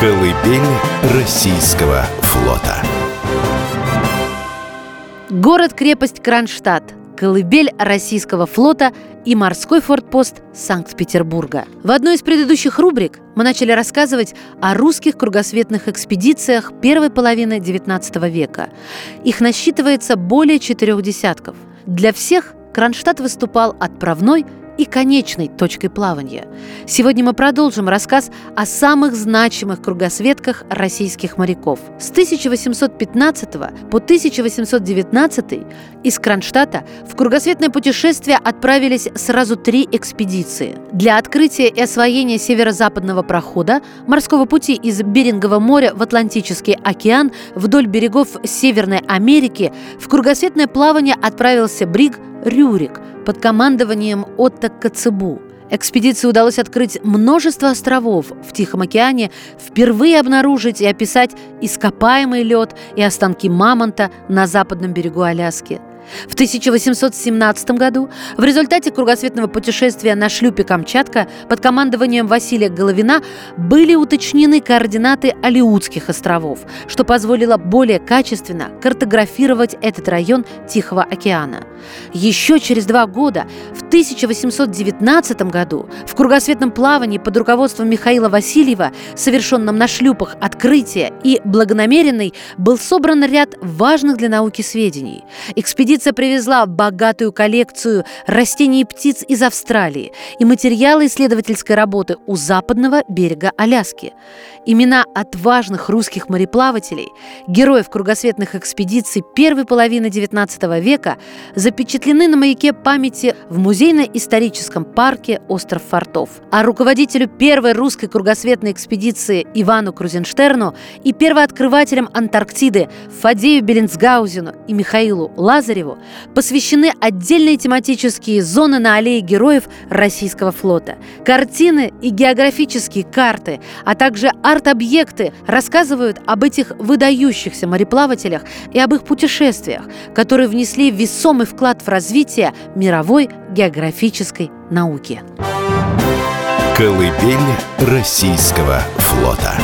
Колыбель российского флота Город-крепость Кронштадт колыбель российского флота и морской фортпост Санкт-Петербурга. В одной из предыдущих рубрик мы начали рассказывать о русских кругосветных экспедициях первой половины XIX века. Их насчитывается более четырех десятков. Для всех Кронштадт выступал отправной и конечной точкой плавания. Сегодня мы продолжим рассказ о самых значимых кругосветках российских моряков. С 1815 по 1819 из Кронштадта в кругосветное путешествие отправились сразу три экспедиции. Для открытия и освоения северо-западного прохода морского пути из Берингового моря в Атлантический океан вдоль берегов Северной Америки в кругосветное плавание отправился бриг «Рюрик», под командованием Отто Коцебу. Экспедиции удалось открыть множество островов в Тихом океане, впервые обнаружить и описать ископаемый лед и останки мамонта на западном берегу Аляски – в 1817 году в результате кругосветного путешествия на шлюпе «Камчатка» под командованием Василия Головина были уточнены координаты Алиутских островов, что позволило более качественно картографировать этот район Тихого океана. Еще через два года, в 1819 году, в кругосветном плавании под руководством Михаила Васильева, совершенном на шлюпах «Открытие» и «Благонамеренный», был собран ряд важных для науки сведений. Экспедиция привезла богатую коллекцию растений и птиц из Австралии и материалы исследовательской работы у западного берега Аляски. Имена отважных русских мореплавателей, героев кругосветных экспедиций первой половины XIX века запечатлены на маяке памяти в музейно-историческом парке «Остров фортов». А руководителю первой русской кругосветной экспедиции Ивану Крузенштерну и первооткрывателям Антарктиды Фадею Беллинсгаузену и Михаилу Лазареву посвящены отдельные тематические зоны на аллее героев российского флота. Картины и географические карты, а также арт-объекты рассказывают об этих выдающихся мореплавателях и об их путешествиях, которые внесли весомый вклад в развитие мировой географической науки. Колыбель российского флота.